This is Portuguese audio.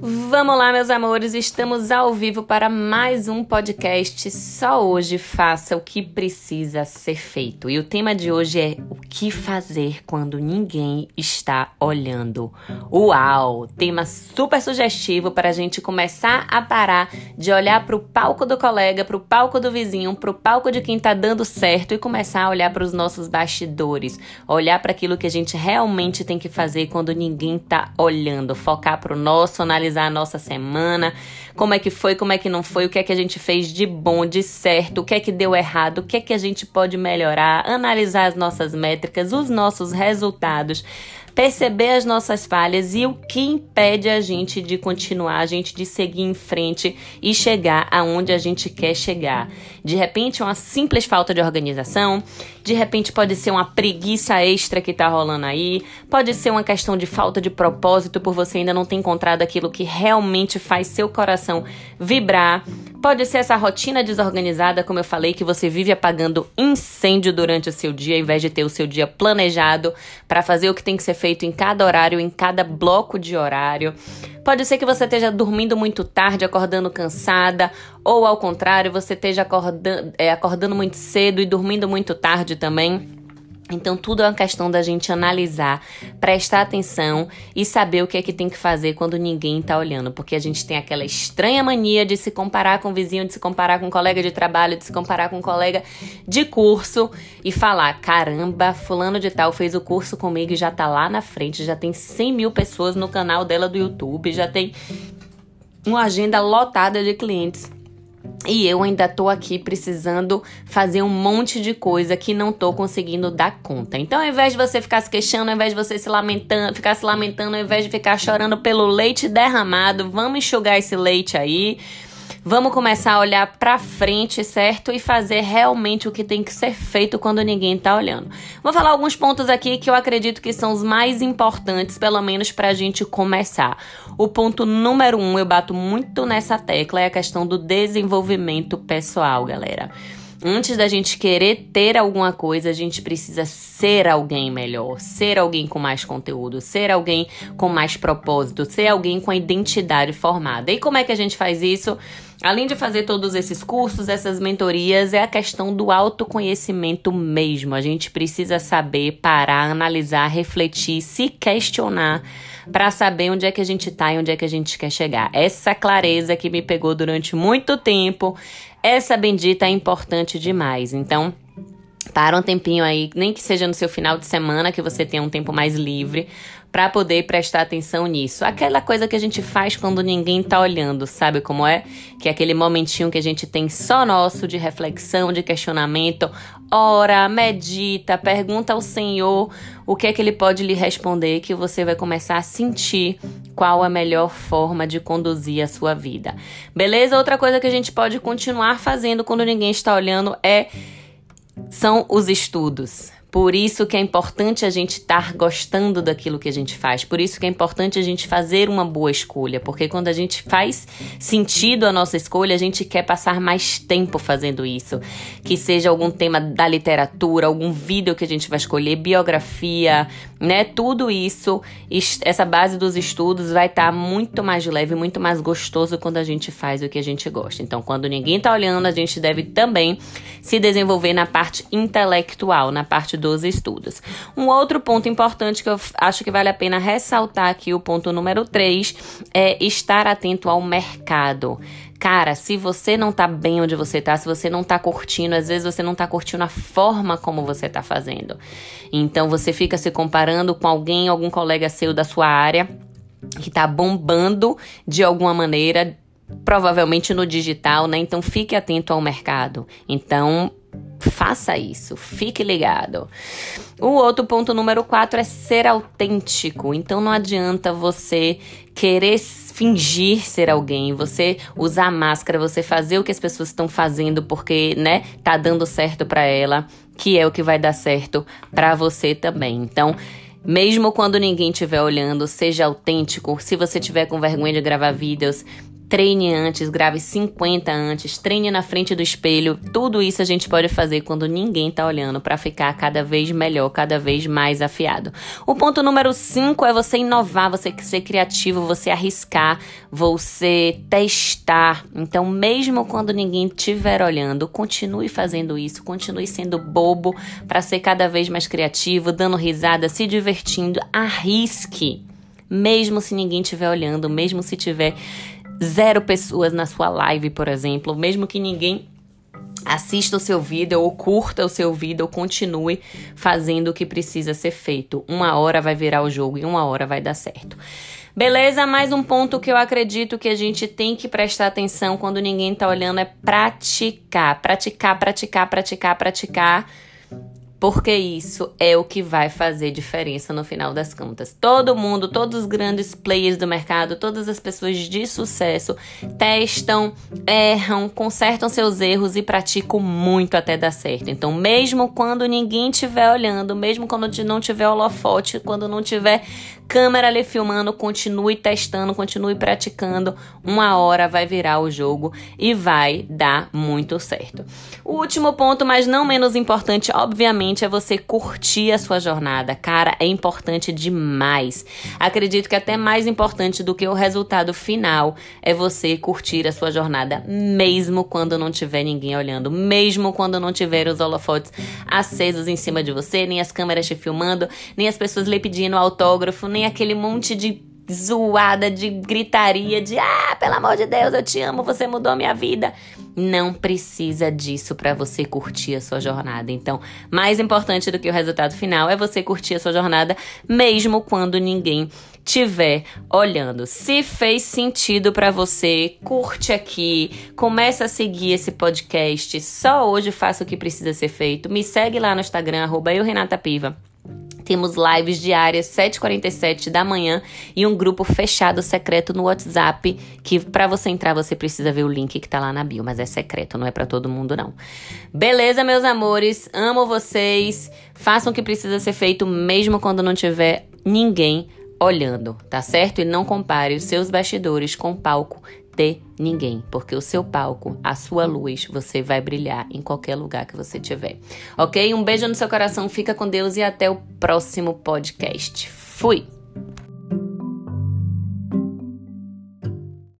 Vamos lá, meus amores, estamos ao vivo para mais um podcast. Só hoje faça o que precisa ser feito. E o tema de hoje é o que fazer quando ninguém está olhando. Uau! Tema super sugestivo para a gente começar a parar de olhar para o palco do colega, para o palco do vizinho, para o palco de quem está dando certo e começar a olhar para os nossos bastidores, olhar para aquilo que a gente realmente tem que fazer quando ninguém está olhando, focar para o nosso, analisar a nossa semana, como é que foi, como é que não foi, o que é que a gente fez de bom, de certo, o que é que deu errado, o que é que a gente pode melhorar, analisar as nossas métricas, os nossos resultados perceber as nossas falhas e o que impede a gente de continuar, a gente de seguir em frente e chegar aonde a gente quer chegar. De repente, uma simples falta de organização, de repente pode ser uma preguiça extra que tá rolando aí, pode ser uma questão de falta de propósito por você ainda não ter encontrado aquilo que realmente faz seu coração vibrar. Pode ser essa rotina desorganizada, como eu falei, que você vive apagando incêndio durante o seu dia, ao invés de ter o seu dia planejado para fazer o que tem que ser feito em cada horário, em cada bloco de horário. Pode ser que você esteja dormindo muito tarde, acordando cansada, ou ao contrário, você esteja acordando, é, acordando muito cedo e dormindo muito tarde também. Então, tudo é uma questão da gente analisar, prestar atenção e saber o que é que tem que fazer quando ninguém tá olhando. Porque a gente tem aquela estranha mania de se comparar com o vizinho, de se comparar com um colega de trabalho, de se comparar com um colega de curso e falar: caramba, Fulano de Tal fez o curso comigo e já tá lá na frente, já tem 100 mil pessoas no canal dela do YouTube, já tem uma agenda lotada de clientes. E eu ainda tô aqui precisando fazer um monte de coisa que não tô conseguindo dar conta. Então, ao invés de você ficar se queixando, ao invés de você se lamentando, ficar se lamentando, ao invés de ficar chorando pelo leite derramado, vamos enxugar esse leite aí Vamos começar a olhar para frente, certo? E fazer realmente o que tem que ser feito quando ninguém tá olhando. Vou falar alguns pontos aqui que eu acredito que são os mais importantes, pelo menos para a gente começar. O ponto número um, eu bato muito nessa tecla, é a questão do desenvolvimento pessoal, galera. Antes da gente querer ter alguma coisa, a gente precisa ser alguém melhor, ser alguém com mais conteúdo, ser alguém com mais propósito, ser alguém com a identidade formada. E como é que a gente faz isso? Além de fazer todos esses cursos, essas mentorias, é a questão do autoconhecimento mesmo. A gente precisa saber parar, analisar, refletir, se questionar para saber onde é que a gente tá e onde é que a gente quer chegar. Essa clareza que me pegou durante muito tempo, essa bendita é importante demais. Então, para um tempinho aí, nem que seja no seu final de semana, que você tenha um tempo mais livre, para poder prestar atenção nisso. Aquela coisa que a gente faz quando ninguém tá olhando, sabe como é? Que é aquele momentinho que a gente tem só nosso de reflexão, de questionamento. Ora, medita, pergunta ao Senhor o que é que ele pode lhe responder, que você vai começar a sentir qual a melhor forma de conduzir a sua vida. Beleza? Outra coisa que a gente pode continuar fazendo quando ninguém está olhando é são os estudos. Por isso que é importante a gente estar gostando daquilo que a gente faz. Por isso que é importante a gente fazer uma boa escolha, porque quando a gente faz sentido a nossa escolha, a gente quer passar mais tempo fazendo isso. Que seja algum tema da literatura, algum vídeo que a gente vai escolher, biografia, né? Tudo isso, essa base dos estudos vai estar muito mais leve, muito mais gostoso quando a gente faz o que a gente gosta. Então, quando ninguém está olhando, a gente deve também se desenvolver na parte intelectual, na parte dos estudos. Um outro ponto importante que eu acho que vale a pena ressaltar aqui, o ponto número 3, é estar atento ao mercado. Cara, se você não tá bem onde você tá, se você não tá curtindo, às vezes você não tá curtindo a forma como você tá fazendo. Então você fica se comparando com alguém, algum colega seu da sua área que tá bombando de alguma maneira, provavelmente no digital, né? Então fique atento ao mercado. Então, Faça isso, fique ligado. O outro ponto número 4 é ser autêntico. Então não adianta você querer fingir ser alguém, você usar máscara, você fazer o que as pessoas estão fazendo porque, né, tá dando certo para ela, que é o que vai dar certo para você também. Então, mesmo quando ninguém estiver olhando, seja autêntico. Se você tiver com vergonha de gravar vídeos, treine antes, grave 50 antes, treine na frente do espelho. Tudo isso a gente pode fazer quando ninguém tá olhando para ficar cada vez melhor, cada vez mais afiado. O ponto número 5 é você inovar, você ser criativo, você arriscar, você testar. Então, mesmo quando ninguém estiver olhando, continue fazendo isso, continue sendo bobo para ser cada vez mais criativo, dando risada, se divertindo, arrisque. Mesmo se ninguém estiver olhando, mesmo se tiver zero pessoas na sua live, por exemplo, mesmo que ninguém assista o seu vídeo ou curta o seu vídeo ou continue fazendo o que precisa ser feito. Uma hora vai virar o jogo e uma hora vai dar certo. Beleza? Mais um ponto que eu acredito que a gente tem que prestar atenção quando ninguém tá olhando é praticar. Praticar, praticar, praticar, praticar porque isso é o que vai fazer diferença no final das contas. Todo mundo, todos os grandes players do mercado, todas as pessoas de sucesso testam, erram, consertam seus erros e praticam muito até dar certo. Então, mesmo quando ninguém estiver olhando, mesmo quando não tiver holofote, quando não tiver câmera ali filmando, continue testando, continue praticando. Uma hora vai virar o jogo e vai dar muito certo. O último ponto, mas não menos importante, obviamente, é você curtir a sua jornada. Cara, é importante demais. Acredito que até mais importante do que o resultado final é você curtir a sua jornada, mesmo quando não tiver ninguém olhando, mesmo quando não tiver os holofotes acesos em cima de você, nem as câmeras te filmando, nem as pessoas lhe pedindo autógrafo, nem aquele monte de zoada, de gritaria, de ah, pelo amor de Deus, eu te amo, você mudou minha vida. Não precisa disso para você curtir a sua jornada. Então, mais importante do que o resultado final é você curtir a sua jornada, mesmo quando ninguém tiver olhando. Se fez sentido para você, curte aqui, começa a seguir esse podcast. Só hoje faça o que precisa ser feito. Me segue lá no Instagram, arroba eu, Renata Piva. Temos lives diárias, 7h47 da manhã, e um grupo fechado secreto no WhatsApp, que para você entrar você precisa ver o link que tá lá na bio, mas é secreto, não é para todo mundo não. Beleza, meus amores? Amo vocês. Façam o que precisa ser feito mesmo quando não tiver ninguém olhando, tá certo? E não compare os seus bastidores com o palco de ninguém, porque o seu palco, a sua luz, você vai brilhar em qualquer lugar que você tiver. Ok? Um beijo no seu coração, fica com Deus e até o próximo podcast. Fui!